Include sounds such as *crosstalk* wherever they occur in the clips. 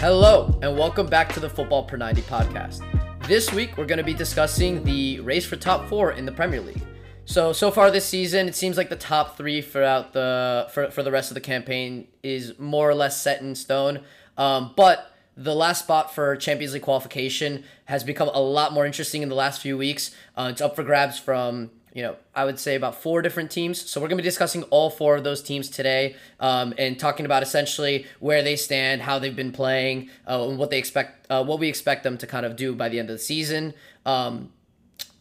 Hello, and welcome back to the Football Per 90 podcast. This week, we're going to be discussing the race for top four in the Premier League. So, so far this season, it seems like the top three throughout the for, for the rest of the campaign is more or less set in stone. Um, but the last spot for Champions League qualification has become a lot more interesting in the last few weeks. Uh, it's up for grabs from you know, I would say about four different teams. So we're going to be discussing all four of those teams today um, and talking about essentially where they stand, how they've been playing, uh, and what they expect, uh, what we expect them to kind of do by the end of the season. Um,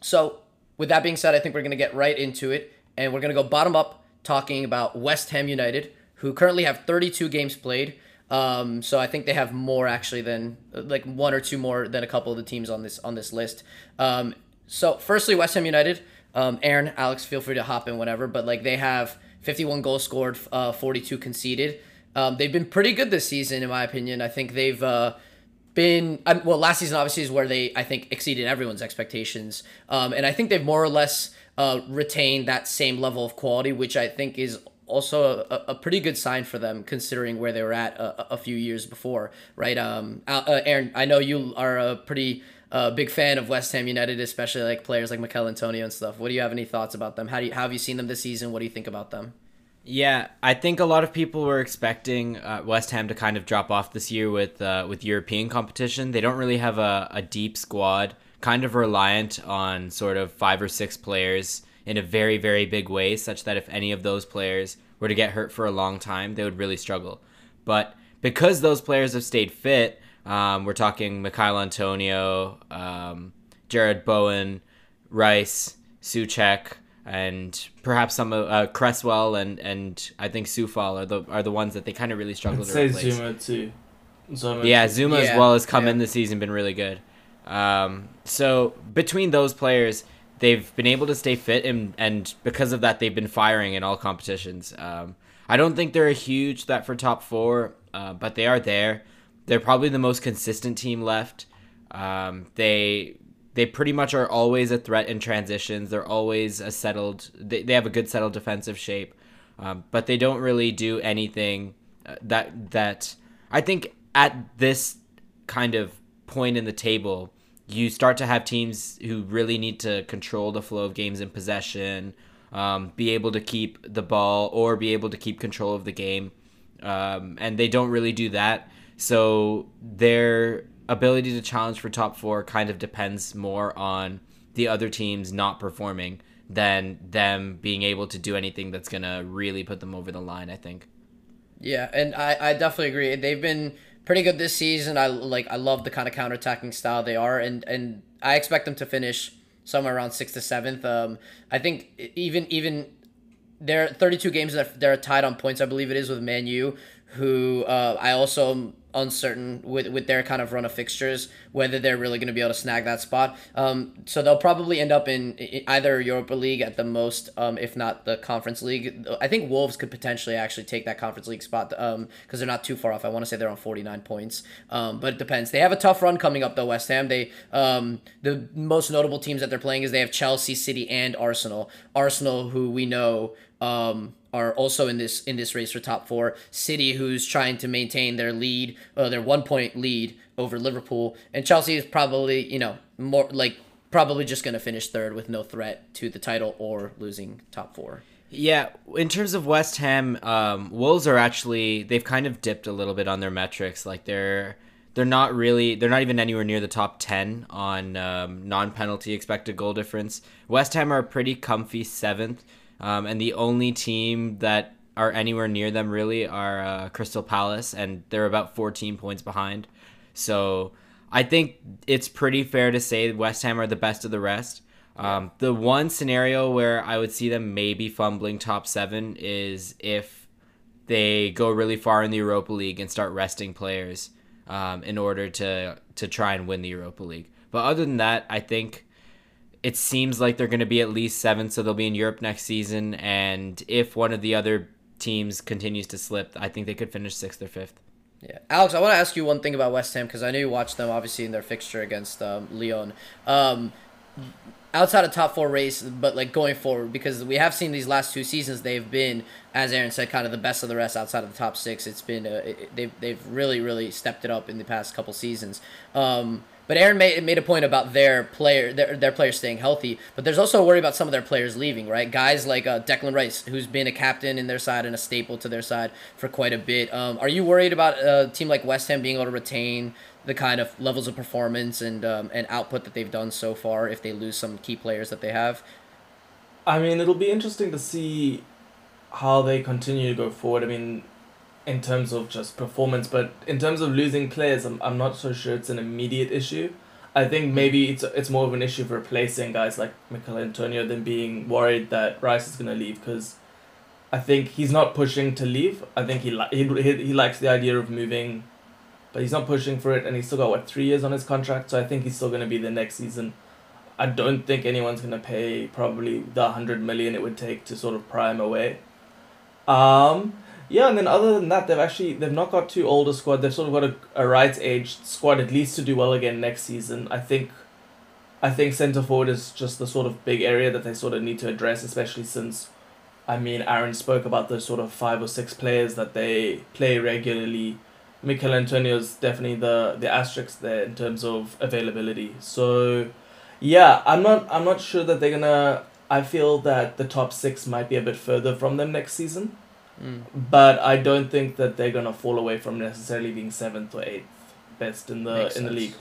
so with that being said, I think we're going to get right into it, and we're going to go bottom up, talking about West Ham United, who currently have 32 games played. Um, so I think they have more actually than like one or two more than a couple of the teams on this on this list. Um, so firstly, West Ham United. Um, Aaron, Alex, feel free to hop in whenever, but like they have 51 goals scored, uh, 42 conceded. Um, they've been pretty good this season, in my opinion. I think they've uh, been well. Last season, obviously, is where they I think exceeded everyone's expectations, um, and I think they've more or less uh, retained that same level of quality, which I think is also a, a pretty good sign for them considering where they were at a, a few years before, right? Um, uh, Aaron, I know you are a pretty a big fan of West Ham United, especially like players like Michail Antonio and stuff. What do you have any thoughts about them? How do you, how have you seen them this season? What do you think about them? Yeah, I think a lot of people were expecting uh, West Ham to kind of drop off this year with uh, with European competition. They don't really have a, a deep squad, kind of reliant on sort of five or six players in a very very big way, such that if any of those players were to get hurt for a long time, they would really struggle. But because those players have stayed fit, um, we're talking Michail Antonio, um, Jarrod Bowen, Rice, Soucek, and perhaps some uh, Cresswell and and I think Coufal are the are the ones that they kind of really struggle I'd to say replace. Zouma too. Zouma yeah, Zouma yeah, as well has come yeah. in this season, been really good. Um, so between those players, they've been able to stay fit, and and because of that, they've been firing in all competitions. Um, I don't think they're a huge threat for top four, uh, but they are there. They're probably the most consistent team left. Um, they they pretty much are always a threat in transitions. They're always a settled. They, they have a good settled defensive shape, um, but they don't really do anything uh, that that I think at this kind of point in the table, you start to have teams who really need to control the flow of games in possession, um, be able to keep the ball or be able to keep control of the game, um, and they don't really do that. So their ability to challenge for top four kind of depends more on the other teams not performing than them being able to do anything that's gonna really put them over the line. I think. Yeah, and I, I definitely agree. They've been pretty good this season. I like I love the kind of counterattacking style they are, and and I expect them to finish somewhere around sixth to seventh. Um, I think even even they're 32 games that they're tied on points. I believe it is with Man U, who uh, I also uncertain with with their kind of run of fixtures whether they're really going to be able to snag that spot. Um, so they'll probably end up in, either Europa League at the most, um, if not the Conference League. I think Wolves could potentially actually take that Conference League spot because um, they're not too far off. I want to say they're on forty nine points, um, but it depends. They have a tough run coming up though. West Ham. They um, the most notable teams that they're playing is they have Chelsea, City, and Arsenal. Arsenal, who we know um, are also in this in this race for top four. City, who's trying to maintain their lead, uh, their one point lead over Liverpool, and Chelsea is probably you know more like probably just going to finish third with no threat to the title or losing top four. Yeah, in terms of West Ham, um, Wolves are actually they've kind of dipped a little bit on their metrics. Like they're they're not really they're not even anywhere near the top 10 on um, non-penalty expected goal difference west ham are pretty comfy seventh um, and the only team that are anywhere near them really are uh, Crystal Palace, and they're about 14 points behind. So I think it's pretty fair to say West Ham are the best of the rest. Um, the one scenario where I would see them maybe fumbling top seven is if they go really far in the Europa League and start resting players um, in order to to try and win the Europa League. But other than that, I think it seems like they're going to be at least seven, so they'll be in Europe next season. And if one of the other teams continues to slip, I think they could finish sixth or fifth. Yeah, Alex, I want to ask you one thing about West Ham because I know you watched them obviously in their fixture against um, Lyon. Um, outside of top four race, but like going forward because we have seen these last two seasons they've been, as Aaron said, kind of the best of the rest outside of the top six. It's been uh, it, they've they've really really stepped it up in the past couple seasons. Um, but Aaron made, made a point about their player their, their players staying healthy, but there's also a worry about some of their players leaving, right? Guys like uh, Declan Rice, who's been a captain in their side and a staple to their side for quite a bit. Um, are you worried about a team like West Ham being able to retain the kind of levels of performance and um, and output that they've done so far if they lose some key players that they have? I mean, it'll be interesting to see how they continue to go forward. I mean, in terms of just performance, but in terms of losing players, I'm, I'm not so sure it's an immediate issue. I think maybe it's it's more of an issue for replacing guys like Michail Antonio than being worried that Rice is going to leave because I think he's not pushing to leave. I think he, li- he, he, he likes the idea of moving, but he's not pushing for it and he's still got, what, three years on his contract, so I think he's still going to be the next season. I don't think anyone's going to pay probably the 100 million it would take to sort of pry him away. Um, yeah, and then other than that, they've actually they've not got too old a squad. They've sort of got a, a right aged squad at least to do well again next season. I think, I think centre forward is just the sort of big area that they sort of need to address, especially since, I mean, Aaron spoke about the sort of five or six players that they play regularly. Antonio is definitely the the asterisk there in terms of availability. So, yeah, I'm not I'm not sure that they're gonna. I feel that the top six might be a bit further from them next season. Mm. But I don't think that they're gonna fall away from necessarily being seventh or eighth best in the Makes in the league.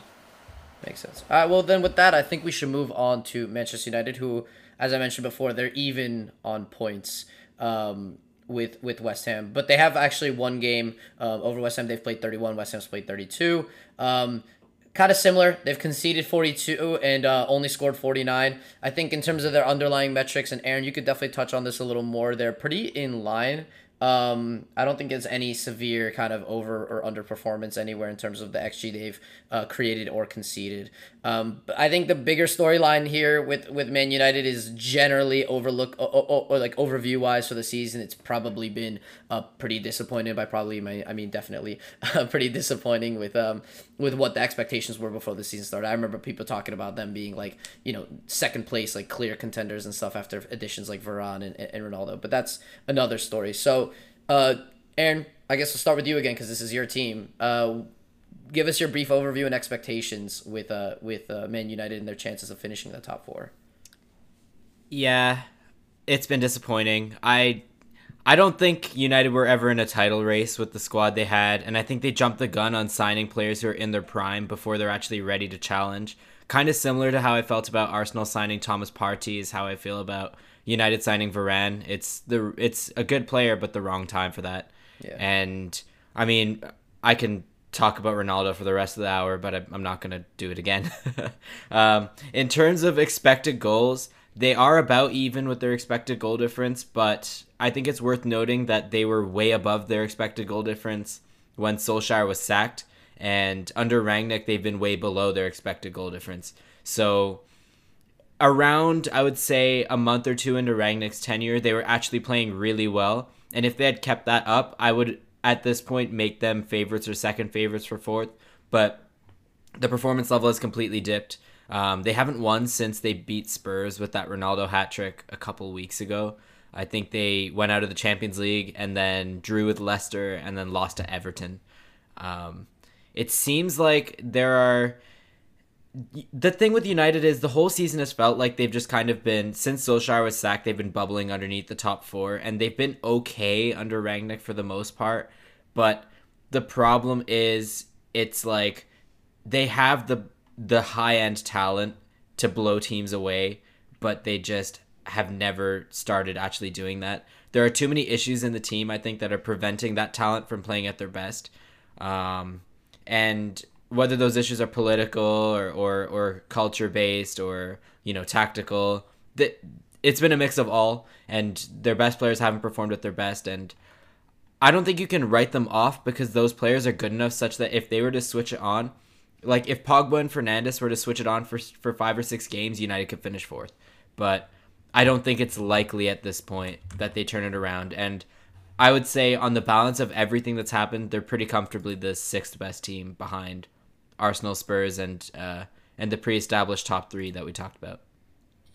Makes sense. All right. Well, then with that, I think we should move on to Manchester United, who, as I mentioned before, they're even on points um, with with West Ham, but they have actually one game uh, over West Ham. They've played thirty one. West Ham's played thirty two. Um, kind of similar. They've conceded 42 and uh, only scored 49. I think in terms of their underlying metrics, and Aaron, you could definitely touch on this a little more. They're pretty in line. Um, I don't think it's any severe kind of over or underperformance anywhere in terms of the XG they've uh, created or conceded. Um, but I think the bigger storyline here with with Man United is generally overlook or, or, or like overview wise for the season. It's probably been uh, pretty disappointed by probably my I mean definitely uh, *laughs* pretty disappointing with um with what the expectations were before the season started. I remember people talking about them being like you know second place like clear contenders and stuff after additions like Varane and, and Ronaldo. But that's another story. So uh, Aaron, I guess we'll start with you again because this is your team. Uh, give us your brief overview and expectations with uh with uh, Man United and their chances of finishing the top four. Yeah, it's been disappointing. I I don't think United were ever in a title race with the squad they had, and I think they jumped the gun on signing players who are in their prime before they're actually ready to challenge. Kind of similar to how I felt about Arsenal signing Thomas Partey is how I feel about United signing Varane. It's the it's a good player, but the wrong time for that. Yeah. And I mean, I can talk about Ronaldo for the rest of the hour, but I'm not going to do it again. *laughs* um, in terms of expected goals, they are about even with their expected goal difference, but I think it's worth noting that they were way above their expected goal difference when Solskjaer was sacked, and under Rangnick, they've been way below their expected goal difference. So around I would say a month or two into Rangnick's tenure, they were actually playing really well. And if they had kept that up, I would at this point make them favorites or second favorites for fourth. But the performance level has completely dipped. Um, they haven't won since they beat Spurs with that Ronaldo hat trick a couple weeks ago. I think they went out of the Champions League and then drew with Leicester and then lost to Everton. Um, it seems like there are the thing with United is the whole season has felt like they've just kind of been since Solskjaer was sacked, they've been bubbling underneath the top four, and they've been okay under Rangnick for the most part. But the problem is, it's like they have the the high end talent to blow teams away, but they just have never started actually doing that. There are too many issues in the team, I think, that are preventing that talent from playing at their best. Um, and whether those issues are political or, or, or culture based or you know tactical that it's been a mix of all and their best players haven't performed at their best and i don't think you can write them off because those players are good enough such that if they were to switch it on like if pogba and fernandes were to switch it on for, for five or six games united could finish fourth. But i don't think it's likely at this point that they turn it around and i would say on the balance of everything that's happened they're pretty comfortably the sixth best team behind Arsenal, Spurs, and uh, and the pre-established top three that we talked about.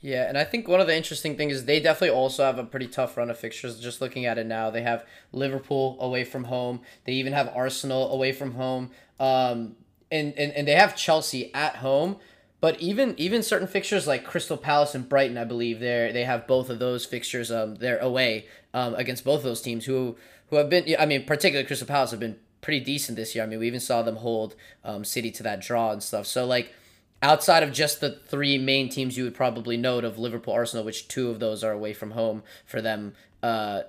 Yeah, and I think one of the interesting things is they definitely also have a pretty tough run of fixtures. Just looking at it now, they have Liverpool away from home. They even have Arsenal away from home. Um, and, and, and they have Chelsea at home. But even even certain fixtures like Crystal Palace and Brighton, I believe they they have both of those fixtures. Um, they're away um, against both of those teams who who have been. I mean, particularly Crystal Palace have been pretty decent this year. I mean, we even saw them hold um, City to that draw and stuff. So like outside of just the three main teams you would probably note of Liverpool, Arsenal, which two of those are away from home for them. Uh,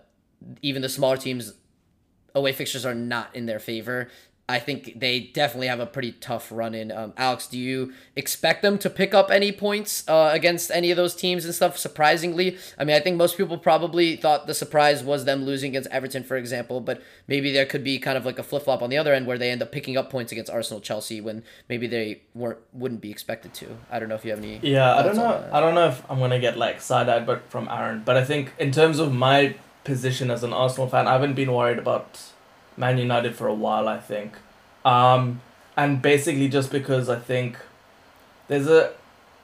even the smaller teams away fixtures are not in their favor. I think they definitely have a pretty tough run in. Um, Alex, do you expect them to pick up any points uh, against any of those teams and stuff? Surprisingly, I mean, I think most people probably thought the surprise was them losing against Everton, for example. But maybe there could be kind of like a flip flop on the other end where they end up picking up points against Arsenal, Chelsea when maybe they weren't wouldn't be expected to. I don't know if you have any. Yeah, I don't know. I don't know if I'm gonna get like side eyed, but from Aaron. But I think in terms of my position as an Arsenal fan, I haven't been worried about Man United for a while, I think. Um, and basically just because I think there's a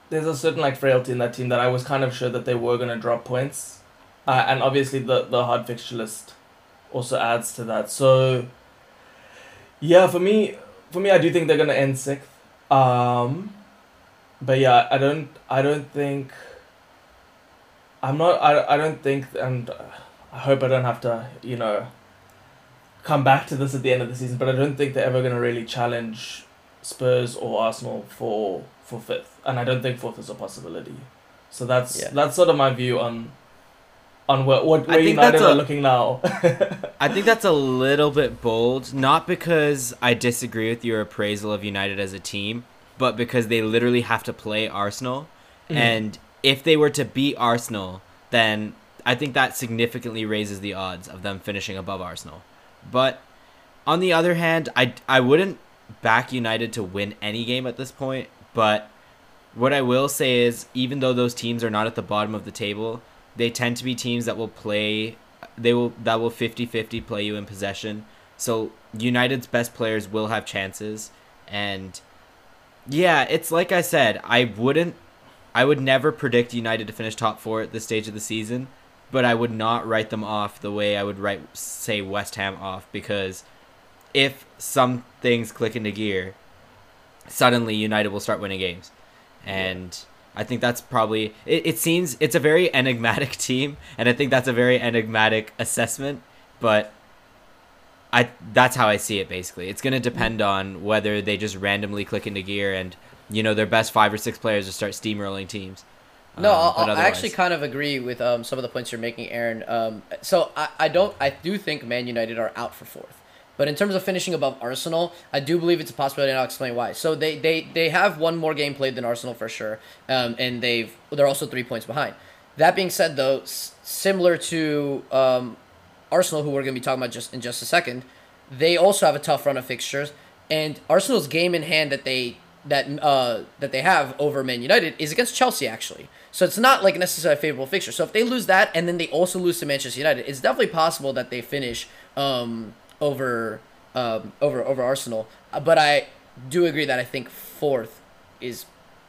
there's a certain like frailty in that team that I was kind of sure that they were gonna drop points, uh, and obviously the the hard fixture list also adds to that. So yeah, for me, for me, I do think they're gonna end sixth. Um, but yeah, I don't I don't think. I'm not. I, I don't think, and I hope I don't have to. You know come back to this at the end of the season, but I don't think they're ever going to really challenge Spurs or Arsenal for for fifth, and I don't think fourth is a possibility. So that's yeah. that's sort of my view on on what what where United are looking now. *laughs* I think that's a little bit bold, not because I disagree with your appraisal of United as a team, but because they literally have to play Arsenal, mm-hmm. and if they were to beat Arsenal, then I think that significantly raises the odds of them finishing above Arsenal. But on the other hand, I, I wouldn't back United to win any game at this point. But what I will say is, even though those teams are not at the bottom of the table, they tend to be teams that will play they will that will 50-50 play you in possession. So United's best players will have chances and yeah, it's like I said, I wouldn't I would never predict United to finish top 4 at this stage of the season, but I would not write them off the way I would write, say, West Ham off because if some things click into gear, suddenly United will start winning games, and I think that's probably it. It seems it's a very *laughs* enigmatic team, and I think that's a very enigmatic assessment, but. I that's how I see it basically. It's going to depend on whether they just randomly click into gear and you know their best 5 or 6 players just start steamrolling teams. No, um, I actually kind of agree with um, some of the points you're making, Aaron. Um, so I, I don't I do think Man United are out for fourth. But in terms of finishing above Arsenal, I do believe it's a possibility, and I'll explain why. So they they, they have one more game played than Arsenal for sure, um, and they've they're also three points behind. That being said, though, s- similar to um, Arsenal, who we're going to be talking about just in just a second, they also have a tough run of fixtures, and Arsenal's game in hand that they that uh, that they have over Man United is against Chelsea actually. So it's not like necessarily a favorable fixture. So if they lose that and then they also lose to Manchester United, it's definitely possible that they finish um, over um, over over Arsenal. Uh, but I do agree that I think fourth is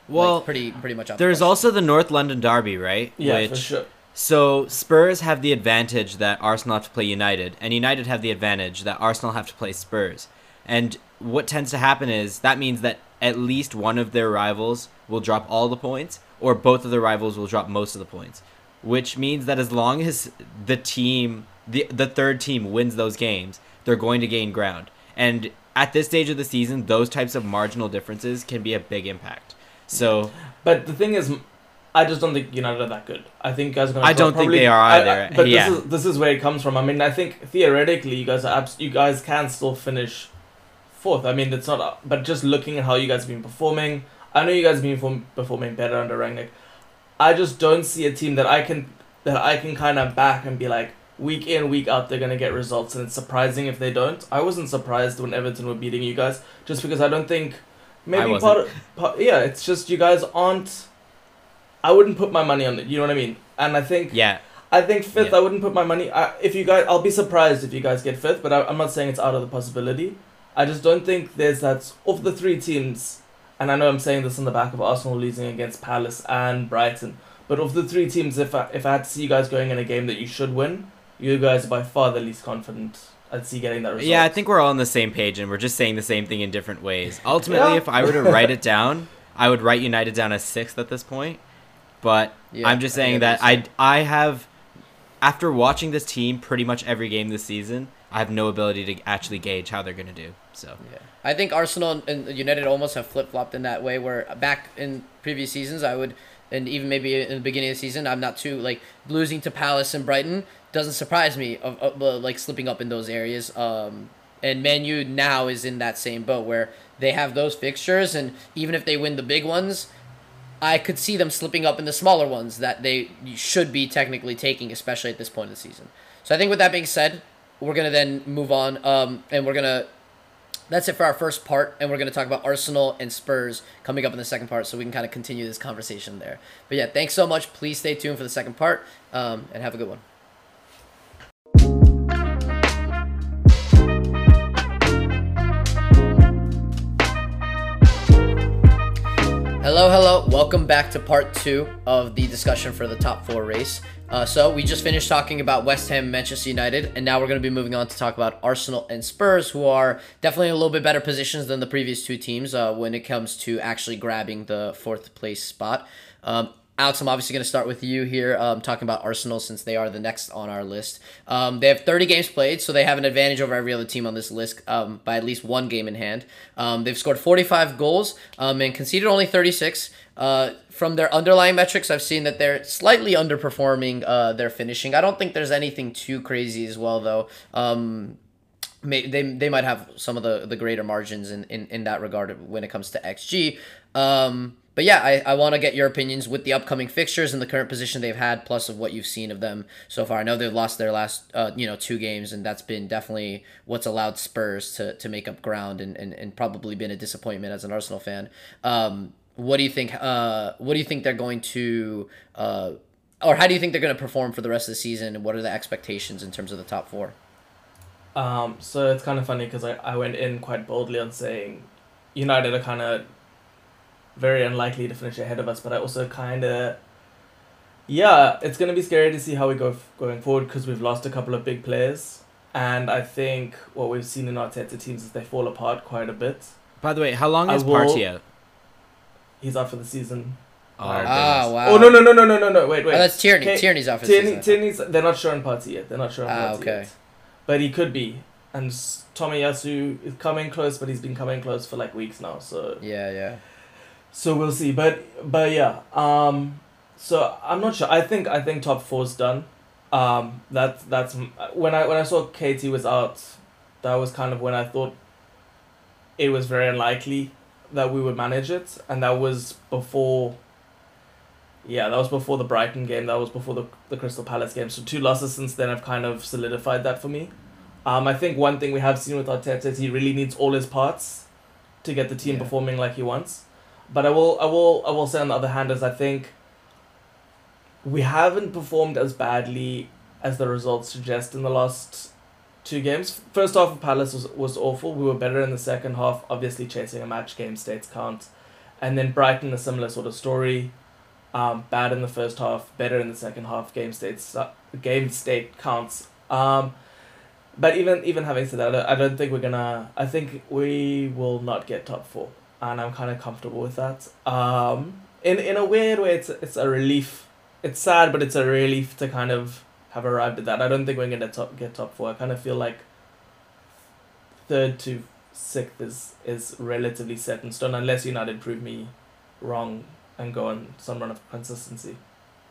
well like, pretty pretty much. There's the also the North London derby, right? Yeah, Which, for sure. So Spurs have the advantage that Arsenal have to play United, and United have the advantage that Arsenal have to play Spurs. And what tends to happen is that means that at least one of their rivals will drop all the points, or both of the rivals will drop most of the points. Which means that as long as the team, the the third team wins those games, they're going to gain ground. And at this stage of the season, those types of marginal differences can be a big impact. So, but the thing is, I just don't think United are that good. I think guys are going. I don't probably, think they are either. I, I, but yeah. this is this is where it comes from. I mean, I think theoretically, you guys are abs- you guys can still finish fourth. I mean, it's not. But just looking at how you guys have been performing, I know you guys have been performing better under Rangnick. I just don't see a team that I can that I can kind of back and be like week in week out they're gonna get results, and it's surprising if they don't. I wasn't surprised when Everton were beating you guys, just because I don't think maybe part, of, *laughs* part yeah, it's just you guys aren't. I wouldn't put my money on it. You know what I mean? And I think yeah. I think fifth. Yeah. I wouldn't put my money. I, if you guys, I'll be surprised if you guys get fifth, but I, I'm not saying it's out of the possibility. I just don't think there's that of the three teams, and I know I'm saying this on the back of Arsenal losing against Palace and Brighton, But of the three teams, if I, if I had to see you guys going in a game that you should win, you guys are by far the least confident. I'd see getting that result. Yeah, I think we're all on the same page and we're just saying the same thing in different ways. *laughs* Ultimately, Yeah. if I were to write it down, I would write United down as sixth at this point. But Yeah, I'm just saying think that I I have after watching this team pretty much every game this season, I have no ability to actually gauge how they're gonna do. So Yeah. I think Arsenal and United almost have flip flopped in that way. Where back in previous seasons, I would, and even maybe in the beginning of the season, I'm not too like losing to Palace and Brighton doesn't surprise me of, of uh, like slipping up in those areas. Um, and Man U now is in that same boat where they have those fixtures, and even if they win the big ones, I could see them slipping up in the smaller ones that they should be technically taking, especially at this point of the season. So I think with that being said, we're gonna then move on, um, and we're gonna. That's it for our first part, and we're gonna talk about Arsenal and Spurs coming up in the second part, so we can kind of continue this conversation there. But yeah, thanks so much. Please stay tuned for the second part, um, and have a good one. Hello, hello. Welcome back to part two of the discussion for the top four race. Uh, so, we just finished talking about West Ham, Manchester United, and now we're going to be moving on to talk about Arsenal and Spurs, who are definitely a little bit better positions than the previous two teams uh, when it comes to actually grabbing the fourth place spot. Um, Alex, I'm obviously going to start with you here, um, talking about Arsenal since they are the next on our list. Um, they have 30 games played, so they have an advantage over every other team on this list um, by at least one game in hand. Um, they've scored 45 goals um, and conceded only 36. Uh, from their underlying metrics, I've seen that they're slightly underperforming uh, their finishing. I don't think there's anything too crazy as well, though. Um, may, they, they might have some of the, the greater margins in, in, in that regard when it comes to XG. Um, but yeah, I, I want to get your opinions with the upcoming fixtures and the current position they've had, plus of what you've seen of them so far. I know they've lost their last uh, you know two games, and that's been definitely what's allowed Spurs to, to make up ground and, and, and probably been a disappointment as an Arsenal fan. Um, what do you think? Uh, what do you think they're going to, uh, or how do you think they're going to perform for the rest of the season? And what are the expectations in terms of the top four? Um, so it's kind of funny because I, I went in quite boldly on saying United are kind of very unlikely to finish ahead of us, but I also kind of yeah, it's gonna be scary to see how we go f- going forward because we've lost a couple of big players, and I think what we've seen in Arteta teams is they fall apart quite a bit. By the way, how long I is will- Partey out? He's out for the season. Oh, Ah, wow. Oh no no no no no no no wait wait. Oh, that's Tierney. Okay, Tierney's off. for the Tierney, season. Tierney's they're not sure on Partey yet. They're not sure on Ah, Partey okay. yet. But he could be. And s- Tomiyasu is coming close, but he's been coming close for like weeks now. So Yeah, yeah. So we'll see. But but yeah. Um. So I'm not sure. I think I think top four's done. Um. That's that's when I when I saw Katie was out, that was kind of when I thought. It was very unlikely that we would manage it, and that was before. Yeah, that was before the Brighton game. That was before the the Crystal Palace game. So two losses since then have kind of solidified that for me. Um, I think one thing we have seen with Arteta is he really needs all his parts to get the team Yeah. performing like he wants. But I will, I will, I will say on the other hand, is I think we haven't performed as badly as the results suggest in the last two games. First half of Palace was, was awful. We were better in the second half, obviously chasing a match game, states count. And then Brighton, a similar sort of story. Um, bad in the first half, better in the second half. Game states, game state counts. Um, but even even having said that, I don't think we're gonna. I think we will not get top four, and I'm kind of comfortable with that. Um, in in a weird way, it's it's a relief. It's sad, but it's a relief to kind of have arrived at that. I don't think we're gonna top get top four. I kind of feel like third to sixth is is relatively set in stone, unless United prove me wrong and go on some run of consistency.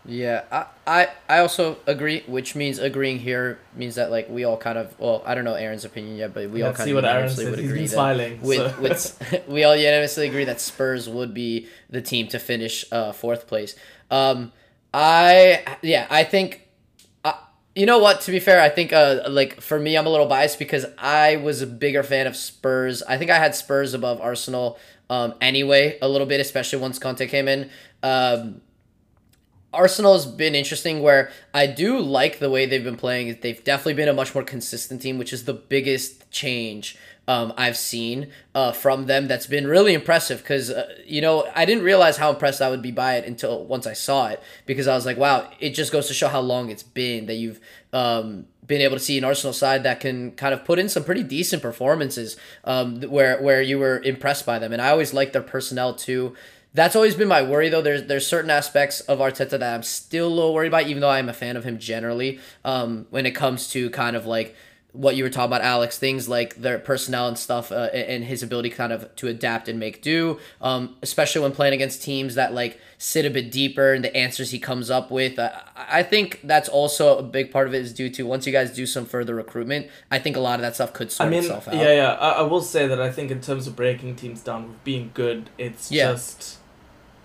Yeah, I, I I also agree, which means agreeing here means that like we all kind of well, I don't know Aaron's opinion yet, but we all Let's kind see of unanimously would agree that smiling. with so. with *laughs* *laughs* we all unanimously agree that Spurs would be the team to finish uh, fourth place. Um, I yeah, I think. Uh, you know what? To be fair, I think uh like for me, I'm a little biased because I was a bigger fan of Spurs. I think I had Spurs above Arsenal um anyway a little bit, especially once Conte came in. Um, Arsenal's been interesting where I do like the way they've been playing. They've definitely been a much more consistent team, which is the biggest change um, I've seen uh, from them that's been really impressive. Because uh, you know I didn't realize how impressed I would be by it until once I saw it. Because I was like, wow, it just goes to show how long it's been that you've um, been able to see an Arsenal side that can kind of put in some pretty decent performances um, where where you were impressed by them. And I always like their personnel too. That's always been my worry, though. There's there's certain aspects of Arteta that I'm still a little worried about, even though I'm a fan of him generally. Um, when it comes to kind of like what you were talking about, Alex, things like their personnel and stuff, uh, and his ability kind of to adapt and make do, um, especially when playing against teams that like sit a bit deeper and the answers he comes up with. I, I think that's also a big part of it is due to once you guys do some further recruitment, I think a lot of that stuff could sort I mean, itself out. yeah, yeah. I, I will say that I think in terms of breaking teams down with being good, it's Yeah. just.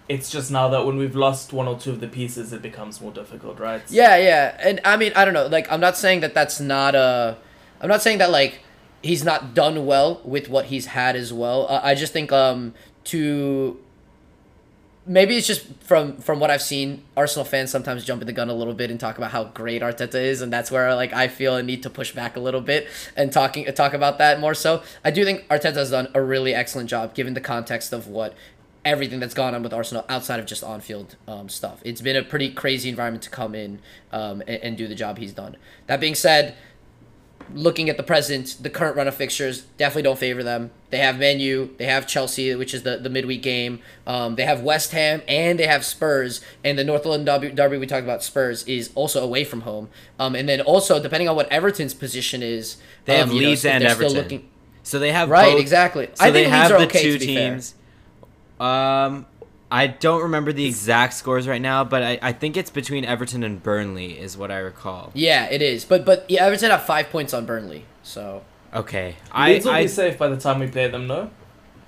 It's just now that when we've lost one or two of the pieces, it becomes more difficult, right? Yeah, yeah, and I mean, I don't know. Like, I'm not saying that that's not a. I'm not saying that like he's not done well with what he's had as well. Uh, I just think um to maybe it's just from from what I've seen, Arsenal fans sometimes jump in the gun a little bit and talk about how great Arteta is, and that's where like I feel a need to push back a little bit and talking talk about that more. So I do think Arteta has done a really excellent job given the context of what everything that's gone on with Arsenal outside of just on field um, stuff. It's been a pretty crazy environment to come in um, and, and do the job he's done. That being said, looking at the present, the current run of fixtures definitely don't favor them. They have Man U, they have Chelsea, which is the, the midweek game. Um, they have West Ham, and they have Spurs. And the North London derby, we talked about, Spurs, is also away from home. Um, and then also, depending on what Everton's position is, They have um, know, Leeds if and Everton. looking- So they have Right, both- exactly. So I they think have Leeds are the okay, two teams. fair. Teams. Um, I don't remember the exact scores right now, but I, I think it's between Everton and Burnley, is what I recall. Yeah, it is. But but yeah, Everton have five points on Burnley. So Okay, I, Leeds will I be safe by the time we play them, no?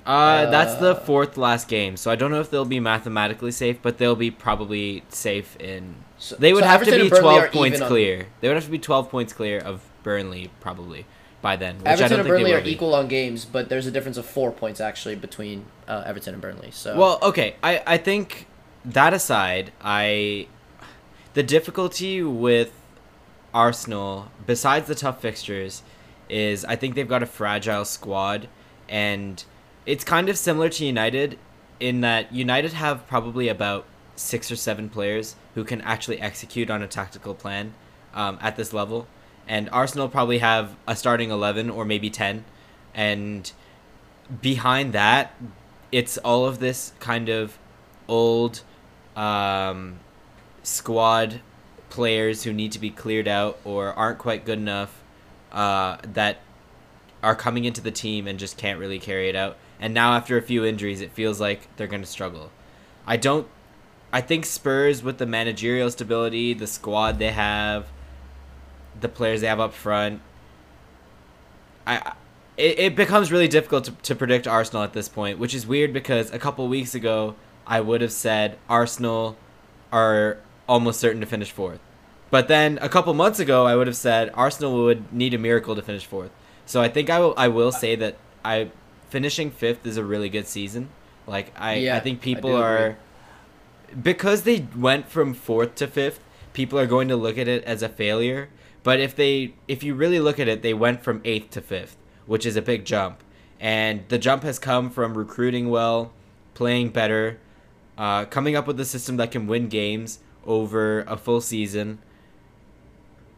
uh, that's the Uh, fourth last game, so I don't know if they'll be mathematically safe, but they'll be probably safe in. So- They would so have Everton to be twelve points even on- clear. They would have to be twelve points clear of Burnley probably by then. Everton and Burnley are equal on games, but there's a difference of four points actually between uh, Everton and Burnley. So Well, okay. I, I think that aside, I the difficulty with Arsenal, besides the tough fixtures, is I think they've got a fragile squad, and it's kind of similar to United in that United have probably about six or seven players who can actually execute on a tactical plan um, at this level, and Arsenal probably have a starting eleven or maybe ten, and behind that, it's all of this kind of old um, squad players who need to be cleared out or aren't quite good enough uh, that are coming into the team and just can't really carry it out. And now after a few injuries, it feels like they're going to struggle. I don't. I think Spurs with the managerial stability, the squad they have, the players they have up front. I. It, it becomes really difficult to, to predict Arsenal at this point, which is weird because a couple weeks ago I would have said Arsenal are almost certain to finish fourth. But then a couple months ago, I would have said Arsenal would need a miracle to finish fourth. So I think I will. I will say that I finishing fifth is a really good season. Like I, Yeah, I think I people agree. are because they went from fourth to fifth. People are going to look at it as a failure. But if they, if you really look at it, they went from eighth to fifth, which is a big jump. And the jump has come from recruiting well, playing better, uh, coming up with a system that can win games over a full season.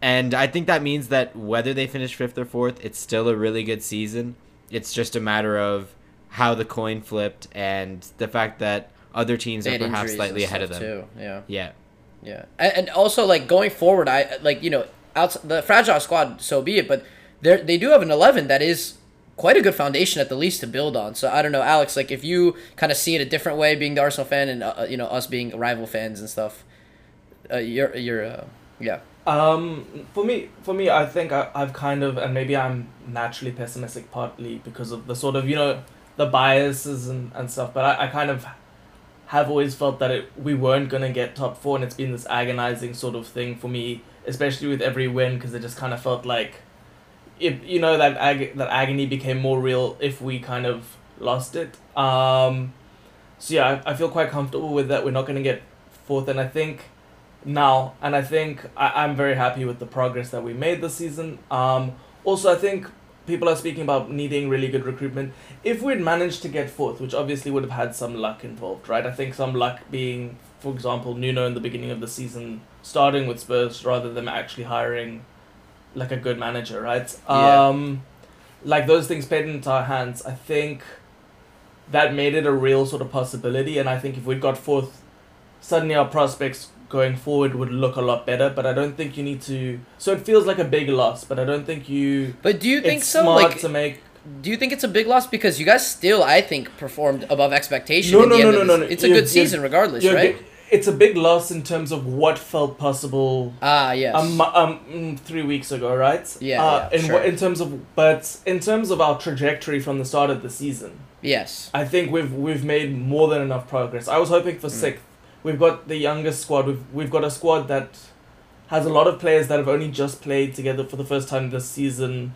And I think that means that whether they finish fifth or fourth, it's still a really good season. It's just a matter of how the coin flipped and the fact that other teams are perhaps slightly ahead of them. too. Yeah, Yeah. yeah, and, and also like going forward, I like you know outside the fragile squad, so be it. But they they do have an eleven that is quite a good foundation at the least to build on. So I don't know, Alex, like if you kind of see it a different way, being the Arsenal fan and uh, you know us being rival fans and stuff, uh, you're you're uh, yeah. Um, for me, for me, I think I, I've kind of, and maybe I'm naturally pessimistic, partly because of the sort of you know the biases and, and stuff. But I, I kind of have always felt that it, we weren't gonna get top four, and it's been this agonizing sort of thing for me, especially with every win, because it just kind of felt like, if you know that ag- that agony became more real if we kind of lost it. Um, so yeah, I, I feel quite comfortable with that. We're not gonna get fourth, and I think now, and I think I, I'm very happy with the progress that we made this season. Um, also, I think people are speaking about needing really good recruitment. If we'd managed to get fourth, which obviously would have had some luck involved, right? I think some luck being, for example, Nuno in the beginning of the season starting with Spurs rather than actually hiring like a good manager, right? Yeah. Um, like those things played into our hands. I think that made it a real sort of possibility, and I think if we'd got fourth, suddenly our prospects going forward would look a lot better. But I don't think you need to. So it feels like a big loss, but I don't think you. But do you think it's so? Like, to make. do you think it's a big loss because you guys still, I think, performed above expectation? No, no, the no, end no, no. It's a good season regardless, right? It's a big loss in terms of what felt possible Ah, yes. um, um three weeks ago, right? Yeah, Uh, yeah, in sure. in terms of, but in terms of our trajectory from the start of the season, yes. I think we've we've made more than enough progress. I was hoping for Mm. sixth. We've got the youngest squad. We've we've got a squad that has a lot of players that have only just played together for the first time this season.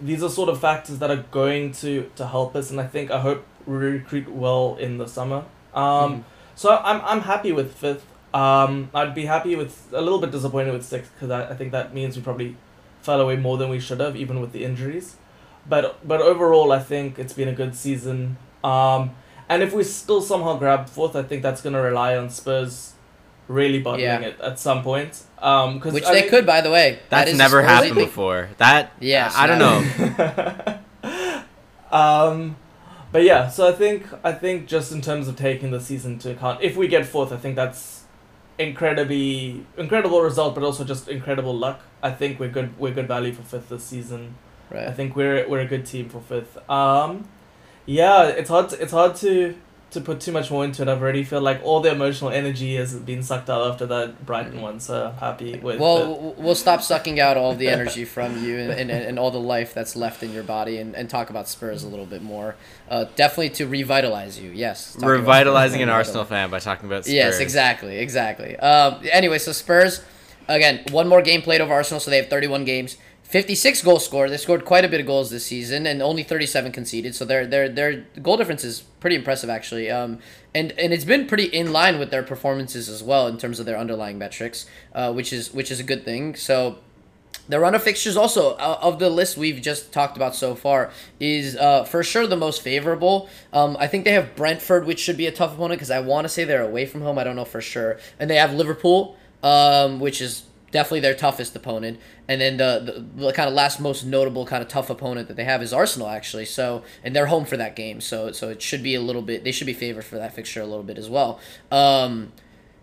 These are sort of factors that are going to to help us, and I think I hope we recruit well in the summer. Um, Mm. So I'm I'm happy with fifth. Um, I'd be happy with a little bit disappointed with sixth because I, I think that means we probably fell away more than we should have, even with the injuries. But but overall, I think it's been a good season. Um, and if we still somehow grab fourth, I think that's gonna rely on Spurs really bottling Yeah. it at some point. Um, cause Which I they think- could, by the way. That That's is never happened before. That yeah, I, I don't know. *laughs* um, but yeah, so I think I think just in terms of taking the season into account, if we get fourth, I think that's incredibly incredible result, but also just incredible luck. I think we're good. We're good value for fifth this season. I think we're we're a good team for fifth. Um, yeah, it's hard. To, it's hard to to put too much more into it. I've already feel like all the emotional energy has been sucked out after that Brighton one. So I'm happy with. Well, it. we'll stop sucking out all the *laughs* energy from you and, and, and all the life that's left in your body and, and talk about Spurs a little bit more. Uh, definitely to revitalize you, yes. talking about Revitalizing an Arsenal fan by talking about Spurs. Yes, exactly, exactly. Um, anyway, so Spurs, again, one more game played over Arsenal, so they have 31 games. 56 goal scored. They scored quite a bit of goals this season, and only 37 conceded. So their their their goal difference is pretty impressive, actually. Um, and and it's been pretty in line with their performances as well in terms of their underlying metrics, uh, which is which is a good thing. So the run of fixtures also uh, of the list we've just talked about so far is uh, for sure the most favorable. Um, I think they have Brentford, which should be a tough opponent because I want to say they're away from home. I don't know for sure, and they have Liverpool, um, which is definitely their toughest opponent. And then the, the, the kind of last most notable kind of tough opponent that they have is Arsenal actually. So and they're home for that game. So so it should be a little bit. They should be favored for that fixture a little bit as well. Um,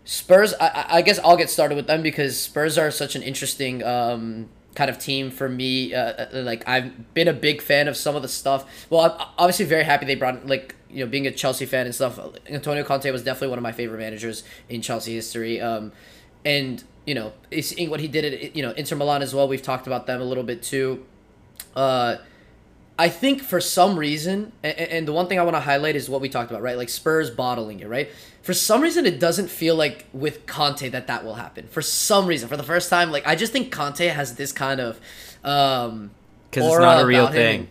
Spurs, I- I, guess I'll get started with them because Spurs are such an interesting um, kind of team for me. Uh, uh, like I've been a big fan of some of the stuff. Well, I'm obviously very happy they brought like you know being a Chelsea fan and stuff. Antonio Conte was definitely one of my favorite managers in Chelsea history. Um, and you know seeing what he did at you know Inter Milan as well. We've talked about them a little bit too. Uh, I think for some reason, and, and the one thing I want to highlight is what we talked about, right? Like Spurs bottling it, right? For some reason, it doesn't feel like with Conte that that will happen. For some reason, for the first time, like I just think Conte has this kind of um, Because it's not a real thing.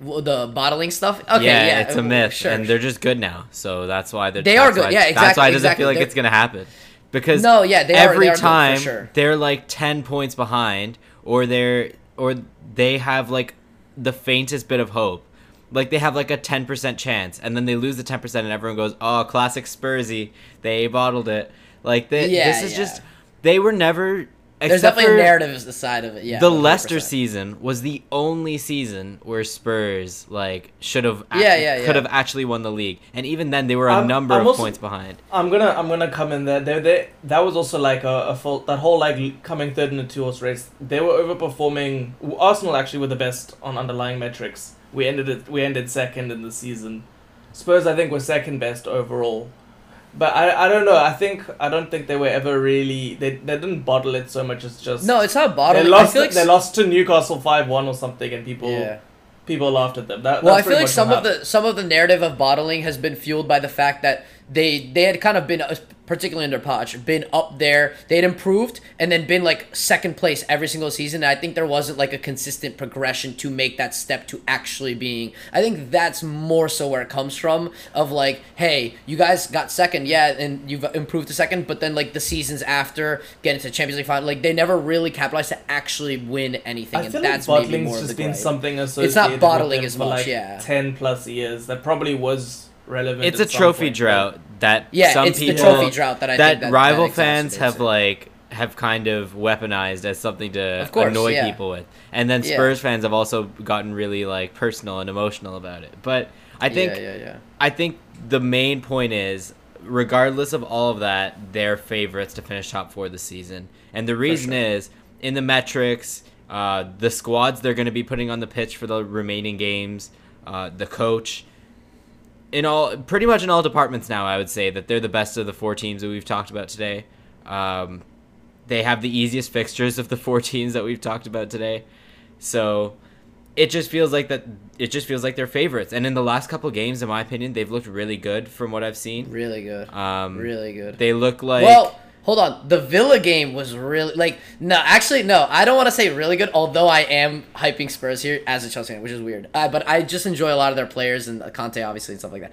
Well, the bottling stuff. Okay, yeah, yeah, it's a myth, Sure. and they're just good now. So that's why they're. They are good, why- yeah, That's why it doesn't exactly. feel like They're- it's gonna happen, because No, yeah, they every they are for time sure. they're like ten points behind, or they're or they have like the faintest bit of hope. Like they have like a ten percent chance, and then they lose the ten percent, and everyone goes, "Oh, classic Spursy, they bottled it." Like they, Yeah, this is yeah. just they were never. There's except definitely a narrative as the side of it. Yeah, the 100%. Leicester season was the only season where Spurs like should have Yeah, yeah, could yeah. have actually won the league, and even then they were a I'm- number I'm of also- points behind. I'm gonna I'm gonna come in there. They they that was also like a, a fault. That whole like coming third in a two horse race. They were overperforming. Arsenal actually were the best on underlying metrics. We ended it. We ended second in the season. Spurs I think were second best overall. But I, I don't know. I think I don't think they were ever really they, they didn't bottle it so much as just No, it's not bottling. they lost like they lost to Newcastle five one or something and people Yeah. people laughed at them. That, Well, I feel like some of the some of the narrative of bottling has been fueled by the fact that they they had kind of been uh, particularly under Poch, been up there. They had improved and then been like second place every single season. And I think there wasn't like a consistent progression to make that step to actually being. I think that's more so where it comes from of like, hey, you guys got second, yeah, and you've improved to second, but then like the seasons after getting to Champions League final, like they never really capitalized to actually win anything, I and feel that's like maybe bottling's more of just the been gripe. something associated. with bottling them as much, like yeah. Ten plus years. That probably was relevant. It's a some trophy point, but- drought that Yeah, some it's the people trophy drought that I that think that- rival that fans have it. like have kind of weaponized as something to course, annoy yeah. people with. And then Yeah. Spurs fans have also gotten really like personal and emotional about it. But I think yeah, yeah, yeah. I think the main point is, regardless of all of that, they're favorites to finish top four this season. And the reason sure. is in the metrics, uh, the squads they're going to be putting on the pitch for the remaining games, uh, the coach. In all, pretty much in all departments now, I would say that they're the best of the four teams that we've talked about today. Um, they have the easiest fixtures of the four *laughs* teams that we've talked about today. So it just feels like that it just feels like they're favorites. And in the last couple games, in my opinion, they've looked really good from what I've seen. Really good. Um, really good. They look like well, hold on. The Villa game was really like no, actually no. I don't want to say really good. Although I am hyping Spurs here as a Chelsea fan, which is weird. Uh, but I just enjoy a lot of their players and uh, Conte obviously and stuff like that.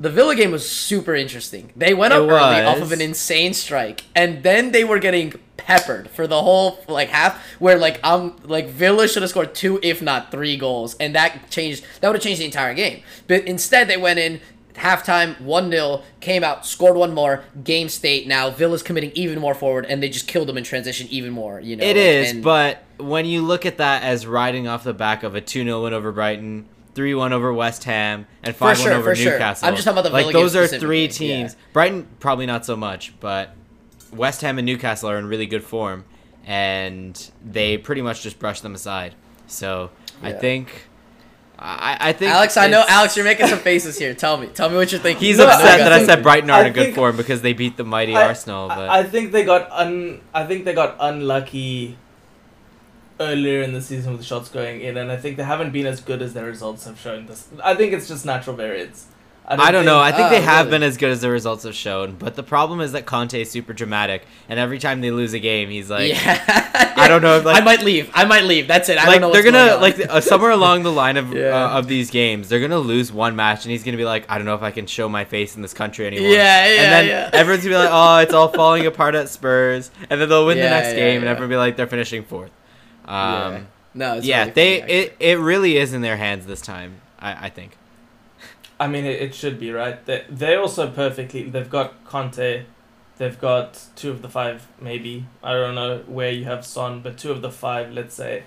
The Villa game was super interesting. They went up early off of an insane strike, and then they were getting peppered for the whole like half. Where like I'm like Villa should have scored two, if not three goals, and that changed. That would have changed the entire game. But instead, they went in halftime 1-0 came out scored one more game state now villa's committing even more forward and they just killed them in transition even more you know it is. and- But when you look at that as riding off the back of a two 0 win over Brighton. 3 1 over West Ham and 5 sure, 1 over for sure. Newcastle. I'm just talking about the like Villa those are three specifically, yeah. teams. Brighton probably not so much, but West Ham and Newcastle are in really good form, and they pretty much just brushed them aside. So I think, I, I think alex i know alex you're making some faces here tell me tell me what you're thinking He's No, upset I that I said Brighton are I in a good form because they beat the mighty I- Arsenal. But I, I think they got un. I think they got unlucky earlier in the season with the shots going in, and I think they haven't been as good as their results have shown. This, I think it's just natural variance. I don't know. I think Ah, they have really? been as good as the results have shown. But the problem is that Conte is super dramatic, and every time they lose a game, he's like, yeah *laughs* I don't know, *laughs* like- i might leave i might leave that's it i like don't know they're gonna going like uh, somewhere *laughs* along the line of Yeah. uh, of these games, they're gonna lose one match, and he's gonna be like, I don't know if I can show my face in this country anymore. Yeah, yeah, And then yeah. everyone's gonna be like, oh, it's all falling apart at Spurs, and then they'll win the next yeah, game, and yeah. everyone will be like, they're finishing fourth. yeah. Um, no it's yeah, really they funny, it, it really is in their hands this time. I, I think. I mean, it, it should be right. They they also perfectly. They've got Conte, they've got two of the five maybe. I don't know where you have Son, but two of the five, let's say,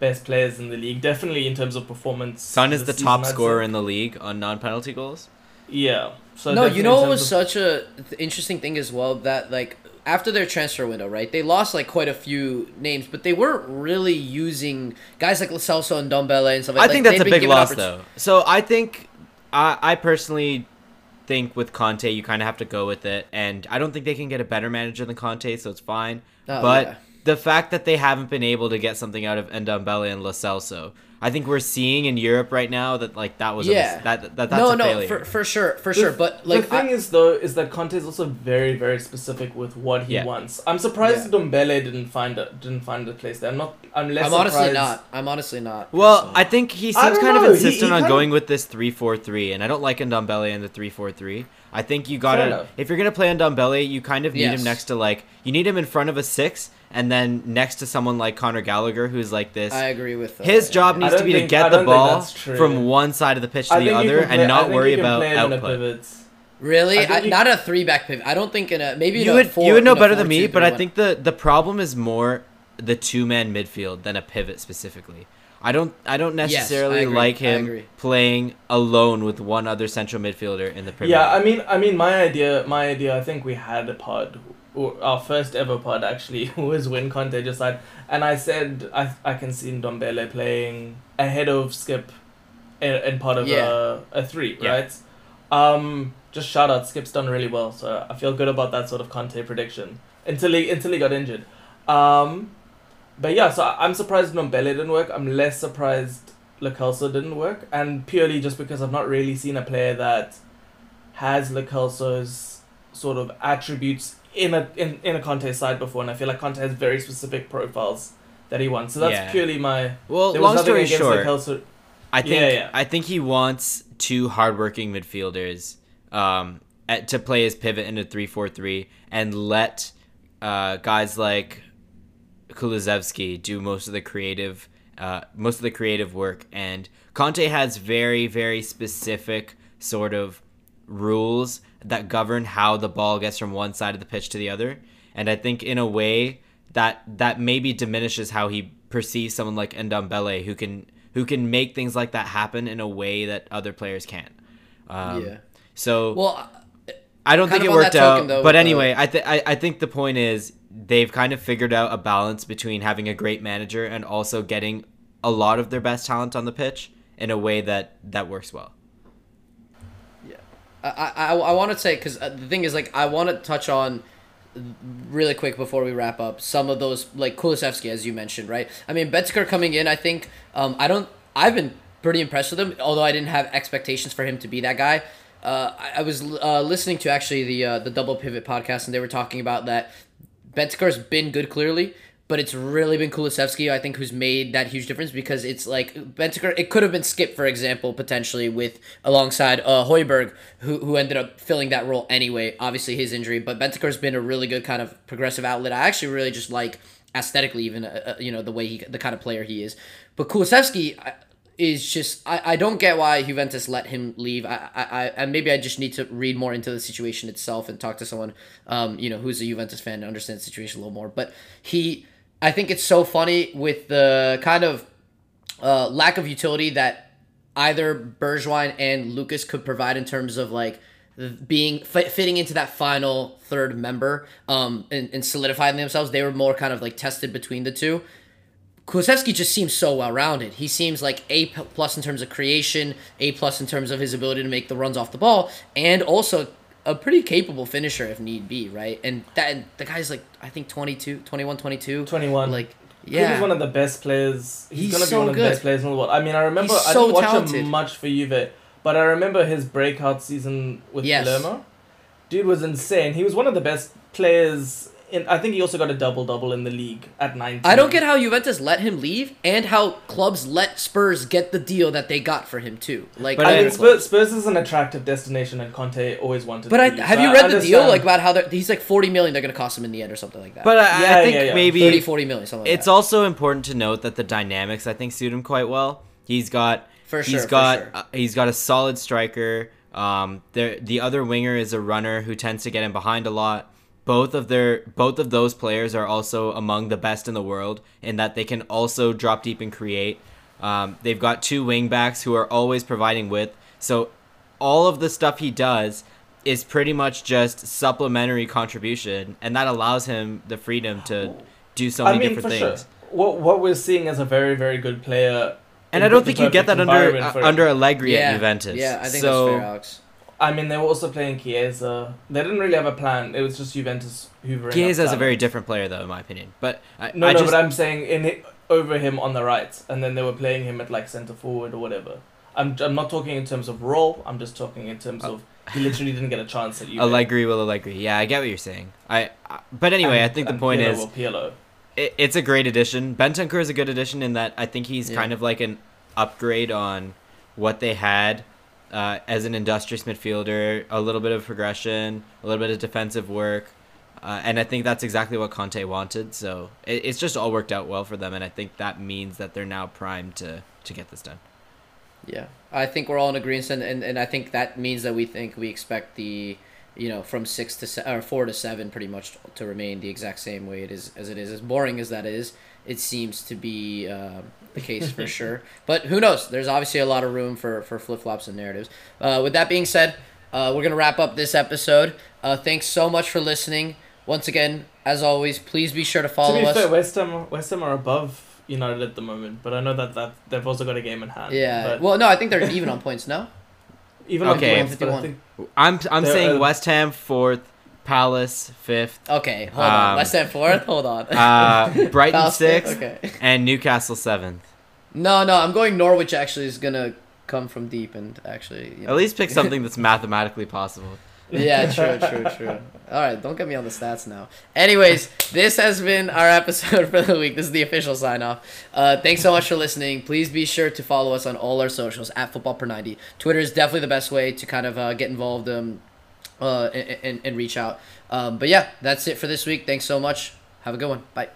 best players in the league. Definitely in terms of performance. Son is the season, top I'd say. scorer in the league on non-penalty goals. Yeah. So no, you know what terms was of- such a th- interesting thing as well that like after their transfer window, right? They lost like quite a few names, but they weren't really using guys like Lo Celso and Ndombele and stuff like I like, think that's they've a been big given loss, opportu- though. So I think, I, I personally think with Conte, you kind of have to go with it, and I don't think they can get a better manager than Conte, so it's fine. Oh, but yeah. The fact that they haven't been able to get something out of Ndombele and Lo Celso, I think we're seeing in Europe right now that like that was a Yeah. mis- that, that that's no, a no, failure. for, for sure, for The- sure. But like, the thing I- is though is that Conte is also very very specific with what he Yeah. wants. I'm surprised Yeah. Ndombele didn't find a didn't find a place there. I'm not. I'm less. I'm honestly surprised- not. I'm honestly not. Well, personally. I think he seems kind of know. He- insistent he on going of- with this 3-4-3, and I don't like Ndombele in the 3-4-3. I think you gotta if you're gonna play on Ndombele, you kind of need Yes. him next to like you need him in front of a six, and then next to someone like Conor Gallagher, who's like this. I agree with uh, His job I needs to be to think- I get the ball from one side of the pitch to I the other, play- and I not think worry about play him in a output. Really, I I you- not a three back pivot. I don't think in a maybe in You a would four, you would know better four, than me, two, but three, I think the the problem is more the two man midfield than a pivot specifically. I don't I don't Yes, I necessarily like him playing alone with one other central midfielder in the Premier Yeah, I mean, I mean, my idea, my idea. I think we had a pod, our first ever pod actually, *laughs* was when Conte just like, and I said I I can see Ndombele playing ahead of Skip, and, in part of Yeah. a, a three, Yeah. right? Um, just shout out, Skip's done really well, so I feel good about that sort of Conte prediction until he until he got injured. Um, but yeah, so I- I'm surprised Ndombele didn't work. I'm less surprised Lo Celso didn't work, and purely just because I've not really seen a player that has Lo Celso's sort of attributes in a in, in a Conte side before, and I feel like Conte has very specific profiles that he wants. So that's Yeah. purely my. Well, There was long story against short, the Kelso. I think Yeah, yeah. I think he wants two hardworking midfielders um, at, to play his pivot into three four three and let uh, guys like Kulusevski do most of the creative uh, most of the creative work. And Conte has very very specific sort of rules that govern how the ball gets from one side of the pitch to the other. And I think in a way that that maybe diminishes how he perceives someone like Ndombele who can who can make things like that happen in a way that other players can't. Um, Yeah. So Well, I don't kind think it worked token, out. though, but with the- anyway, I, th- I I think the point is they've kind of figured out a balance between having a great manager and also getting a lot of their best talent on the pitch in a way that that works well. Yeah, I I, I want to say because uh, the thing is like I want to touch on really quick before we wrap up some of those like Kulusevski as you mentioned right? I mean Bentancur coming in I think um I don't I've been pretty impressed with him although I didn't have expectations for him to be that guy. Uh, I, I was uh, listening to actually the uh, the double pivot podcast and they were talking about that Bentancur's been good clearly, but it's really been Kulusevski, I think, who's made that huge difference because it's like Bentancur, it could have been Skip, for example, potentially with alongside uh, Højbjerg, who, who ended up filling that role anyway, obviously his injury, but Bentancur's been a really good kind of progressive outlet. I actually really just like aesthetically even, uh, uh, you know, the way he, the kind of player he is. But Kulusevski, I- is just I, I don't get why Juventus let him leave. I, I, I and maybe I just need to read more into the situation itself and talk to someone um you know who's a Juventus fan and understand the situation a little more. But he I think it's so funny with the kind of uh, lack of utility that either Bergwijn and Lucas could provide in terms of like being fit, fitting into that final third member um and, and solidifying themselves. They were more kind of like tested between the two. Kulusevski just seems so well rounded. He seems like A plus in terms of creation, A plus in terms of his ability to make the runs off the ball, and also a pretty capable finisher if need be, right? And that the guy's like I think 22, 21, 22. 21. Like Yeah. He's one of the best players. He's, He's gonna be so one of the best players in the world. I mean, I remember I didn't watch talented. him much for Juve, but I remember his breakout season with Yes. Palermo. Dude was insane. He was one of the best players. In, I think he also got a double double in the league at 19. I don't get how Juventus let him leave and how clubs let Spurs get the deal that they got for him too. Like But I I- mean, Spurs, Spurs is an attractive destination, and Conte always wanted. But to I, be. have So you I read the deal like about how he's like 40 million they're going to cost him in the end or something like that. But I, Yeah, I think yeah, yeah. maybe 30 40 million something like it's that. also important to note that the dynamics I think suit him quite well. He's got For he's sure, for got sure. uh, he's got a solid striker. Um, the the other winger is a runner who tends to get in behind a lot. Both of their both of those players are also among the best in the world in that they can also drop deep and create. Um, they've got two wing backs who are always providing width. So all of the stuff he does is pretty much just supplementary contribution, and that allows him the freedom to do so many I many mean, different for things. sure. What what we're seeing is a very very good player. And I don't think you get that under uh, under Allegri yeah, at Juventus. Yeah, I think so, that's fair, Alex. I mean, they were also playing Chiesa. They didn't really have a plan. It was just Juventus hoovering. up Chiesa is a very different player, though, in my opinion. But I, No, I no, just, but I'm saying in it, over him on the right, and then they were playing him at like centre forward or whatever. I'm I'm not talking in terms of role. I'm just talking in terms Oh. of he literally didn't get a chance at *laughs* you. Allegri will Allegri. Yeah, I get what you're saying. I, I but anyway, I think the point is Pirlo. it, it's a great addition. Bentancur is a good addition in that I think he's Yeah. kind of like an upgrade on what they had uh, as an industrious midfielder. A little bit of progression, a little bit of defensive work, uh, and I think that's exactly what Conte wanted. So it, it's just all worked out well for them, and I think that means that they're now primed to to get this done. Yeah, I think we're all in agreement, and, and, and I think that means that we think we expect the, you know, from six to se- or four to seven, pretty much to remain the exact same way it is as it is. As boring as that is, it seems to be uh, the case for *laughs* sure. But who knows? There's obviously a lot of room for for flip flops and narratives. Uh, with that being said, uh, we're gonna wrap up this episode. Uh, thanks so much for listening. Once again, as always, please be sure to To follow be us. fair, West Ham West Ham are above United at the moment, but I know that, that they've also got a game in hand. yeah. but Well, no, I think they're even on points. No. *laughs* even Okay. on I 51. think I'm I'm They're, saying uh, West Ham fourth, Palace fifth, Okay, hold on. Um, West Ham fourth. Hold on. uh, *laughs* Brighton Palace fifth? sixth, Okay. and Newcastle seventh. No, no, I'm going Norwich. Actually, is gonna come from deep and actually. You know. At least pick *laughs* something that's mathematically possible. Yeah, true, *laughs* true, true. All right, don't get me on the stats now. Anyways, this has been our episode *laughs* for the week. This is the official sign off. Uh, thanks so much for listening. Please be sure to follow us on all our socials at Football Per 90. Twitter is definitely the best way to kind of uh, get involved um, uh, and, and, and reach out. Um, but yeah, that's it for this week. Thanks so much. Have a good one. Bye.